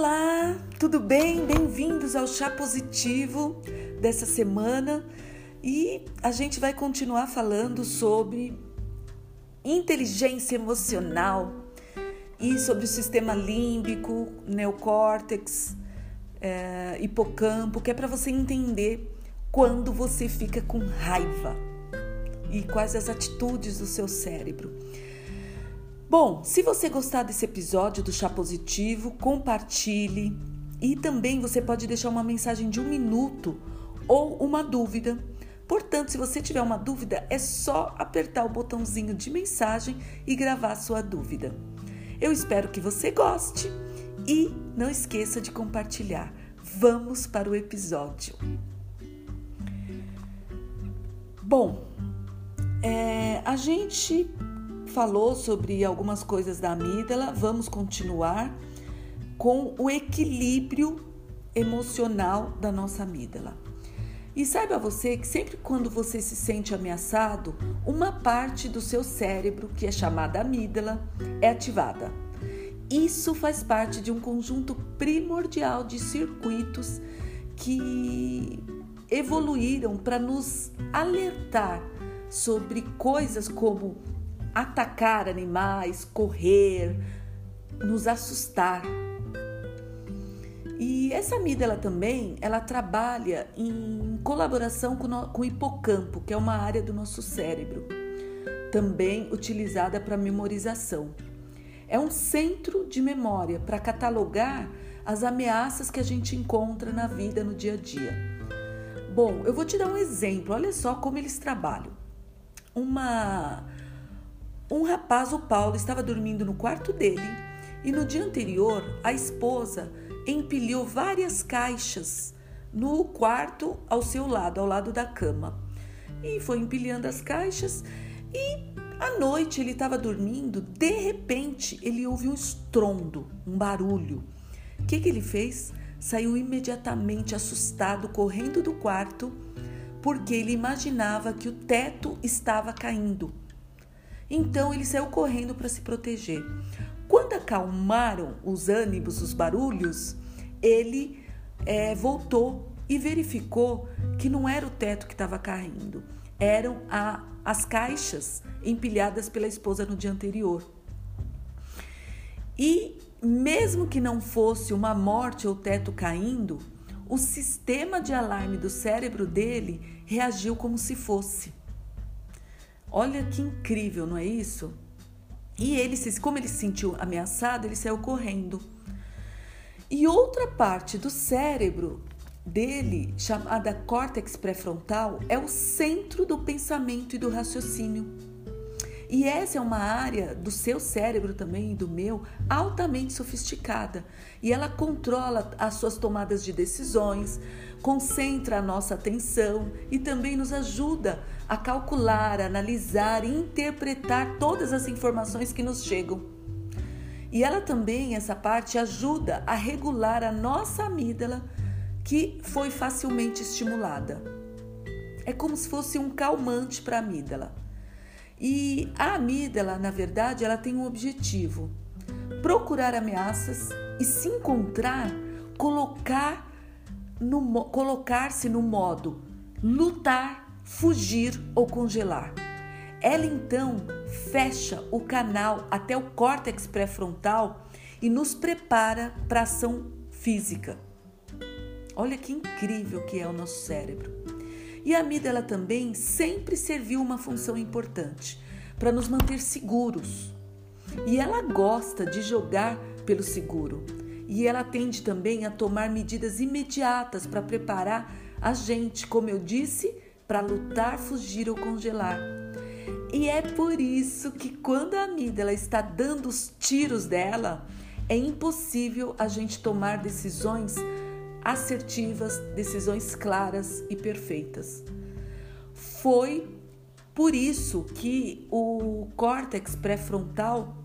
Olá, tudo bem? Bem-vindos ao Chá Positivo dessa semana e a gente vai continuar falando sobre inteligência emocional e sobre o sistema límbico, neocórtex, é, hipocampo, que é para você entender quando você fica com raiva e quais as atitudes do seu cérebro. Bom, se você gostar desse episódio do Chá Positivo, compartilhe e também você pode deixar uma mensagem de um minuto ou uma dúvida. Portanto, se você tiver uma dúvida, é só apertar o botãozinho de mensagem e gravar sua dúvida. Eu espero que você goste e não esqueça de compartilhar. Vamos para o episódio. Bom, é, a gente falou sobre algumas coisas da amígdala, vamos continuar com o equilíbrio emocional da nossa amígdala. E saiba você que sempre quando você se sente ameaçado, uma parte do seu cérebro, que é chamada amígdala, é ativada. Isso faz parte de um conjunto primordial de circuitos que evoluíram para nos alertar sobre coisas como atacar animais, correr, nos assustar. E essa amígdala também, ela trabalha em colaboração com, no, com o hipocampo, que é uma área do nosso cérebro, também utilizada para memorização. É um centro de memória para catalogar as ameaças que a gente encontra na vida no dia a dia. Bom, eu vou te dar um exemplo, olha só como eles trabalham. Uma um rapaz, o Paulo, estava dormindo no quarto dele e no dia anterior a esposa empilhou várias caixas no quarto ao seu lado, ao lado da cama. E foi empilhando as caixas e à noite ele estava dormindo, de repente ele ouviu um estrondo, um barulho. O que, que ele fez? Saiu imediatamente assustado, correndo do quarto, porque ele imaginava que o teto estava caindo. Então ele saiu correndo para se proteger. Quando acalmaram os ânimos, os barulhos, ele é, voltou e verificou que não era o teto que estava caindo, eram a, as caixas empilhadas pela esposa no dia anterior. E mesmo que não fosse uma morte ou teto caindo, o sistema de alarme do cérebro dele reagiu como se fosse. Olha que incrível, não é isso? E ele, como ele se sentiu ameaçado, ele saiu correndo. E outra parte do cérebro dele, chamada córtex pré-frontal, é o centro do pensamento e do raciocínio. E essa é uma área do seu cérebro também e do meu altamente sofisticada. E ela controla as suas tomadas de decisões, concentra a nossa atenção e também nos ajuda a calcular, analisar e interpretar todas as informações que nos chegam. E ela também, essa parte, ajuda a regular a nossa amígdala, que foi facilmente estimulada. É como se fosse um calmante para a amígdala. E a amígdala, na verdade, ela tem um objetivo: procurar ameaças e se encontrar, colocar colocar-se no modo lutar, fugir ou congelar. Ela então fecha o canal até o córtex pré-frontal e nos prepara para ação física. Olha que incrível que é o nosso cérebro. E a amígdala também sempre serviu uma função importante para nos manter seguros. E ela gosta de jogar pelo seguro. E ela tende também a tomar medidas imediatas para preparar a gente, como eu disse, para lutar, fugir ou congelar. E é por isso que quando a amígdala está dando os tiros dela, é impossível a gente tomar decisões assertivas, decisões claras e perfeitas. Foi por isso que o córtex pré-frontal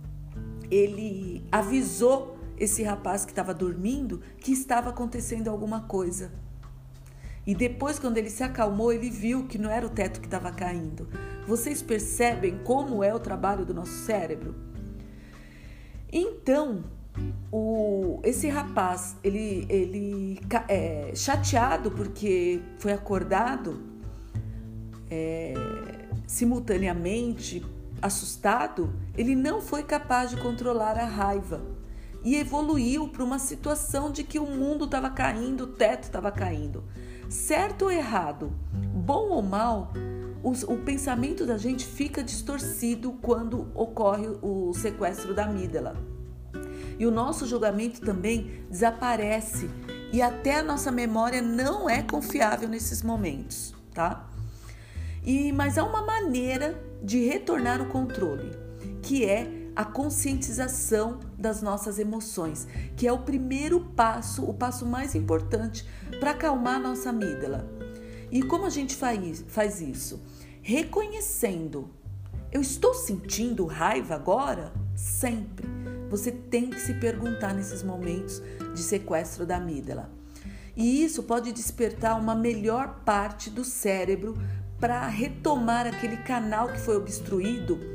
ele avisou esse rapaz que estava dormindo que estava acontecendo alguma coisa. E depois, quando ele se acalmou, ele viu que não era o teto que estava caindo. Vocês percebem como é o trabalho do nosso cérebro? Então, o, esse rapaz, ele, ele é, chateado porque foi acordado é, simultaneamente, assustado, ele não foi capaz de controlar a raiva e evoluiu para uma situação de que o mundo estava caindo, o teto estava caindo. Certo ou errado, bom ou mal, o, o, pensamento da gente fica distorcido quando ocorre o sequestro da amígdala. E o nosso julgamento também desaparece e até a nossa memória não é confiável nesses momentos, tá? E mas há uma maneira de retornar o controle, que é a conscientização das nossas emoções, que é o primeiro passo, o passo mais importante para acalmar a nossa amígdala. E como a gente faz, isso? Reconhecendo. Eu estou sentindo raiva agora? Sempre. Você tem que se perguntar nesses momentos de sequestro da amígdala. E isso pode despertar uma melhor parte do cérebro para retomar aquele canal que foi obstruído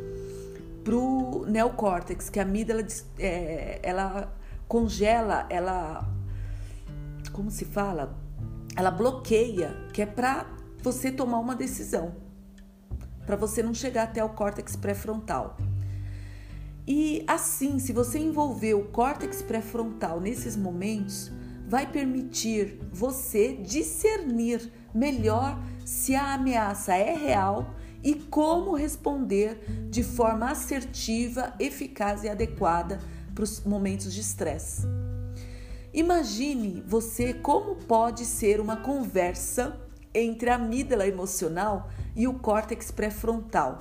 para o neocórtex, que a amígdala é, ela congela, ela como se fala, ela bloqueia, que é para você tomar uma decisão, para você não chegar até o córtex pré-frontal. E assim, se você envolver o córtex pré-frontal nesses momentos, vai permitir você discernir melhor se a ameaça é real e como responder de forma assertiva, eficaz e adequada para os momentos de estresse. Imagine você como pode ser uma conversa entre a amígdala emocional e o córtex pré-frontal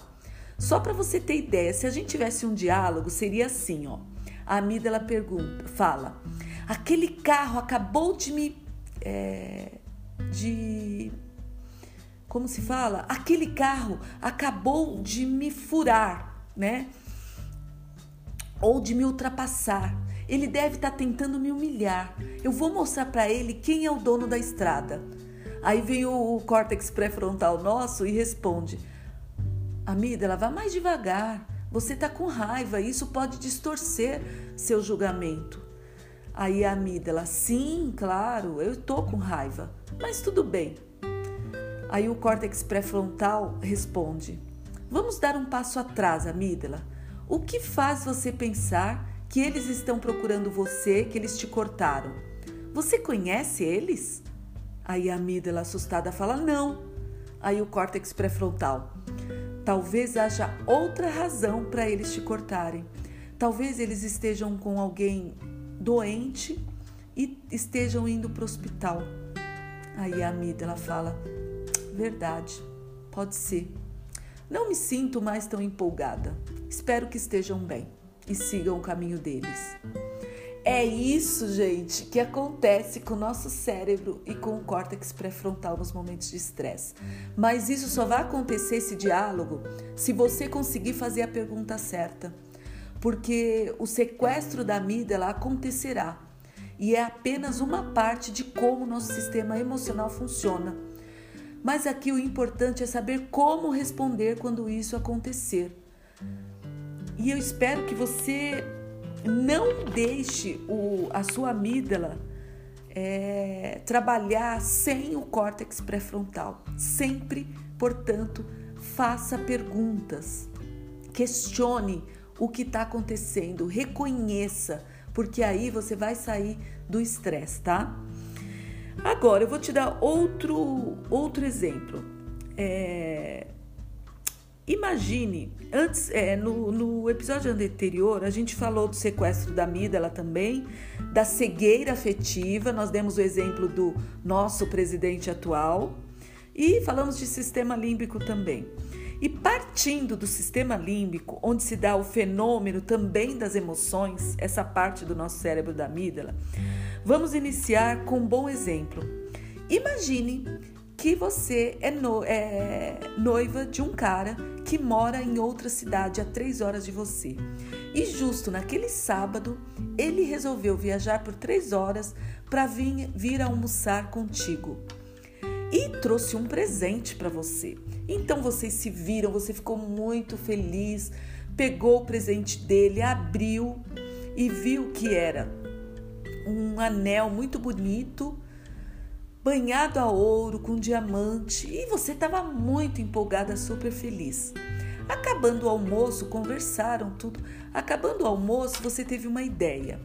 só para você ter ideia, se a gente tivesse um diálogo, seria assim, ó. A amígdala pergunta, fala: aquele carro acabou de me. É, de. Como se fala? Aquele carro acabou de me furar, né? Ou de me ultrapassar. Ele deve estar tá tentando me humilhar. Eu vou mostrar para ele quem é o dono da estrada. Aí vem o córtex pré-frontal nosso e responde: Amígdala, vá mais devagar. Você está com raiva, isso pode distorcer seu julgamento. Aí a amígdala, sim, claro, eu estou com raiva, mas tudo bem. Aí o córtex pré-frontal responde: Vamos dar um passo atrás, amígdala. O que faz você pensar que eles estão procurando você, que eles te cortaram? Você conhece eles? Aí a amígdala assustada fala: Não. Aí o córtex pré-frontal: Talvez haja outra razão para eles te cortarem. Talvez eles estejam com alguém doente e estejam indo para o hospital. Aí a amígdala fala: Verdade, pode ser. Não me sinto mais tão empolgada. Espero que estejam bem e sigam o caminho deles. É isso, gente, que acontece com o nosso cérebro e com o córtex pré-frontal nos momentos de estresse. Mas isso só vai acontecer esse diálogo se você conseguir fazer a pergunta certa. Porque o sequestro da amígdala acontecerá e é apenas uma parte de como o nosso sistema emocional funciona. Mas aqui o importante é saber como responder quando isso acontecer. E eu espero que você não deixe o, a sua amígdala é, trabalhar sem o córtex pré-frontal. Sempre, portanto, faça perguntas, questione o que está acontecendo, reconheça, porque aí você vai sair do estresse, tá? Agora eu vou te dar outro, outro exemplo. É, Imagine, antes, é, no, no episódio anterior, a gente falou do sequestro da amígdala também, da cegueira afetiva, nós demos o exemplo do nosso presidente atual e falamos de sistema límbico também. E partindo do sistema límbico, onde se dá o fenômeno também das emoções, essa parte do nosso cérebro da amígdala, vamos iniciar com um bom exemplo. Imagine que você é, no, é, noiva de um cara que mora em outra cidade a três horas de você. E justo naquele sábado, ele resolveu viajar por três horas para vir, vir almoçar contigo. E trouxe um presente para você. Então vocês se viram, você ficou muito feliz, pegou o presente dele, abriu e viu que era um anel muito bonito, banhado a ouro com diamante, e você estava muito empolgada, super feliz. Acabando o almoço, conversaram tudo. Acabando o almoço, você teve uma ideia.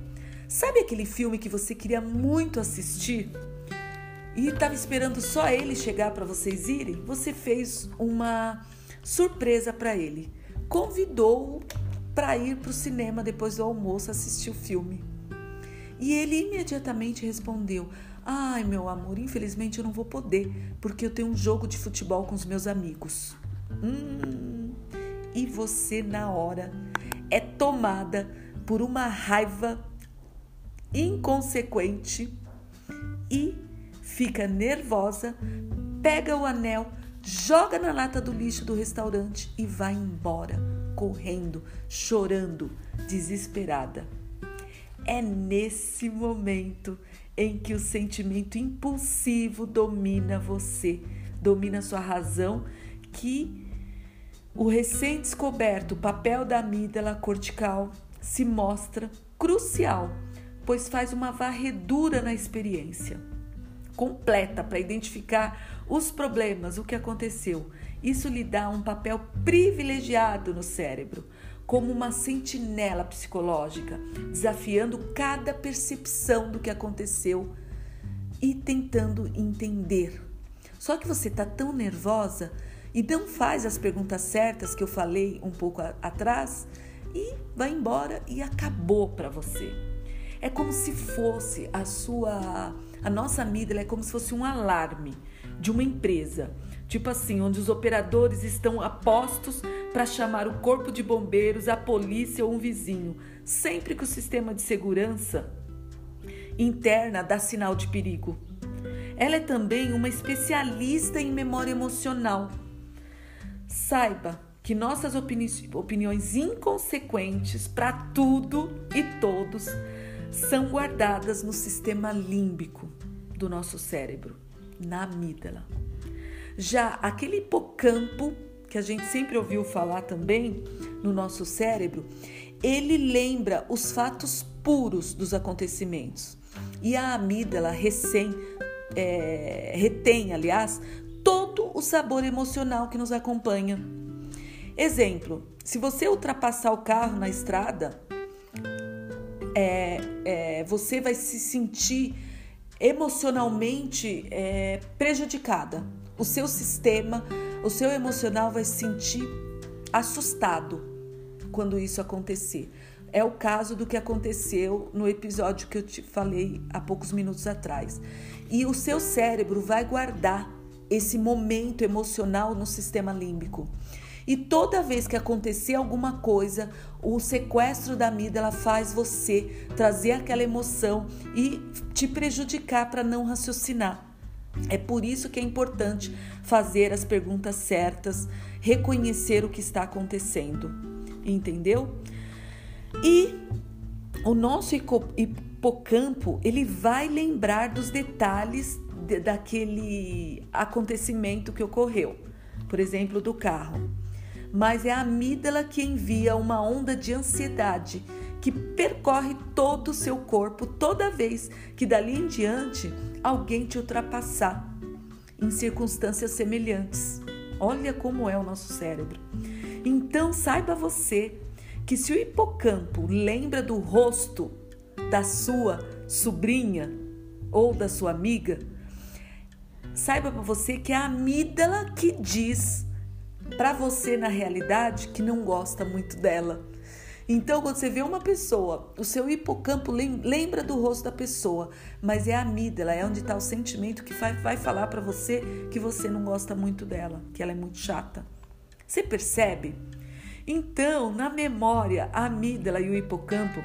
Sabe aquele filme que você queria muito assistir? E estava esperando só ele chegar para vocês irem? Você fez uma surpresa para ele. Convidou-o para ir para o cinema depois do almoço assistir o filme. E ele imediatamente respondeu: Ai, meu amor, infelizmente eu não vou poder, porque eu tenho um jogo de futebol com os meus amigos. Hum, e você, na hora, é tomada por uma raiva inconsequente e fica nervosa, pega o anel, joga na lata do lixo do restaurante e vai embora, correndo, chorando, desesperada. É nesse momento em que o sentimento impulsivo domina você, domina sua razão, que o recém-descoberto papel da amígdala cortical se mostra crucial, pois faz uma varredura na experiência completa para identificar os problemas, o que aconteceu. Isso lhe dá um papel privilegiado no cérebro, como uma sentinela psicológica, desafiando cada percepção do que aconteceu e tentando entender. Só que você está tão nervosa e não faz as perguntas certas que eu falei um pouco a, atrás e vai embora e acabou para você. É como se fosse a sua, a nossa amígdala é como se fosse um alarme de uma empresa Tipo assim, onde os operadores estão apostos para chamar o corpo de bombeiros, a polícia ou um vizinho, sempre que o sistema de segurança interna dá sinal de perigo. Ela é também uma especialista em memória emocional. Saiba que nossas opini opiniões inconsequentes para tudo e todos são guardadas no sistema límbico do nosso cérebro, na amígdala. Já aquele hipocampo, que a gente sempre ouviu falar também no nosso cérebro, ele lembra os fatos puros dos acontecimentos. E a amígdala recém, é, retém, aliás, todo o sabor emocional que nos acompanha. Exemplo: se você ultrapassar o carro na estrada, é, é, você vai se sentir emocionalmente é, prejudicada o seu sistema, o seu emocional vai se sentir assustado quando isso acontecer. É o caso do que aconteceu no episódio que eu te falei há poucos minutos atrás. E o seu cérebro vai guardar esse momento emocional no sistema límbico. E toda vez que acontecer alguma coisa, o sequestro da amígdala faz você trazer aquela emoção e te prejudicar para não raciocinar. É por isso que é importante fazer as perguntas certas, reconhecer o que está acontecendo, entendeu? E o nosso hipocampo, ele vai lembrar dos detalhes de, daquele acontecimento que ocorreu, por exemplo, do carro. Mas é a amígdala que envia uma onda de ansiedade que percorre todo o seu corpo toda vez que dali em diante alguém te ultrapassar em circunstâncias semelhantes. Olha como é o nosso cérebro. Então saiba você que se o hipocampo lembra do rosto da sua sobrinha ou da sua amiga, saiba para você que é a amígdala que diz para você na realidade que não gosta muito dela então, quando você vê uma pessoa, o seu hipocampo lembra do rosto da pessoa, mas é a amígdala, é onde está o sentimento que vai, falar para você que você não gosta muito dela, que ela é muito chata. Você percebe? Então, na memória, a amígdala e o hipocampo,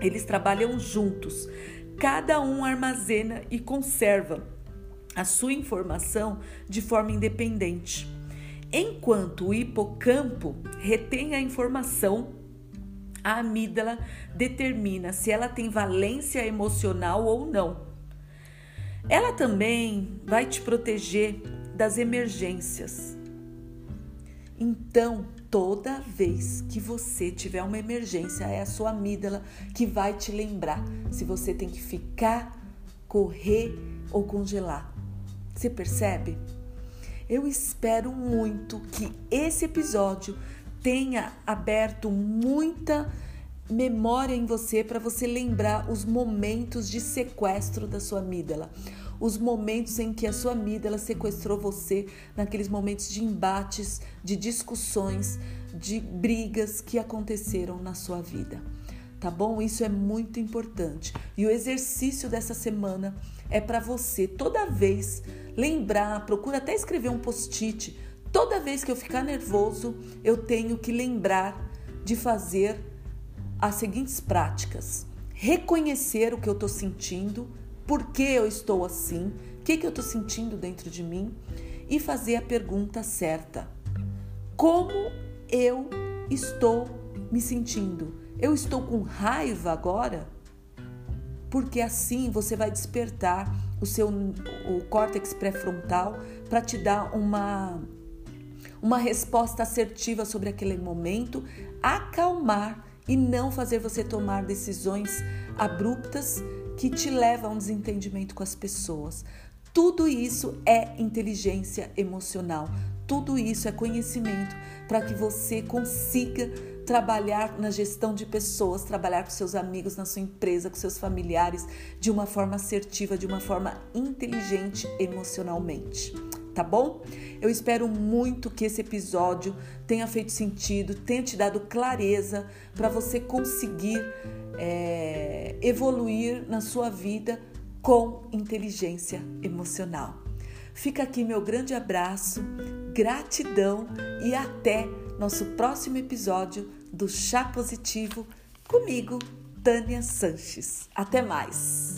eles trabalham juntos. Cada um armazena e conserva a sua informação de forma independente. Enquanto o hipocampo retém a informação a amígdala determina se ela tem valência emocional ou não. Ela também vai te proteger das emergências. Então, toda vez que você tiver uma emergência, é a sua amígdala que vai te lembrar se você tem que ficar, correr ou congelar. Você percebe? Eu espero muito que esse episódio tenha aberto muita memória em você para você lembrar os momentos de sequestro da sua amígdala, os momentos em que a sua amígdala sequestrou você, naqueles momentos de embates, de discussões, de brigas que aconteceram na sua vida. Tá bom? Isso é muito importante. E o exercício dessa semana é para você toda vez lembrar, procura até escrever um post-it. Toda vez que eu ficar nervoso, eu tenho que lembrar de fazer as seguintes práticas: reconhecer o que eu estou sentindo, por que eu estou assim, o que, que eu estou sentindo dentro de mim e fazer a pergunta certa: como eu estou me sentindo? Eu estou com raiva agora? Porque assim você vai despertar o seu o córtex pré-frontal para te dar uma uma resposta assertiva sobre aquele momento, acalmar e não fazer você tomar decisões abruptas que te levam a um desentendimento com as pessoas. Tudo isso é inteligência emocional, tudo isso é conhecimento para que você consiga trabalhar na gestão de pessoas, trabalhar com seus amigos, na sua empresa, com seus familiares de uma forma assertiva, de uma forma inteligente emocionalmente tá bom? Eu espero muito que esse episódio tenha feito sentido, tenha te dado clareza para você conseguir é, evoluir na sua vida com inteligência emocional. Fica aqui meu grande abraço, gratidão e até nosso próximo episódio do Chá Positivo comigo, Tânia Sanches. Até mais!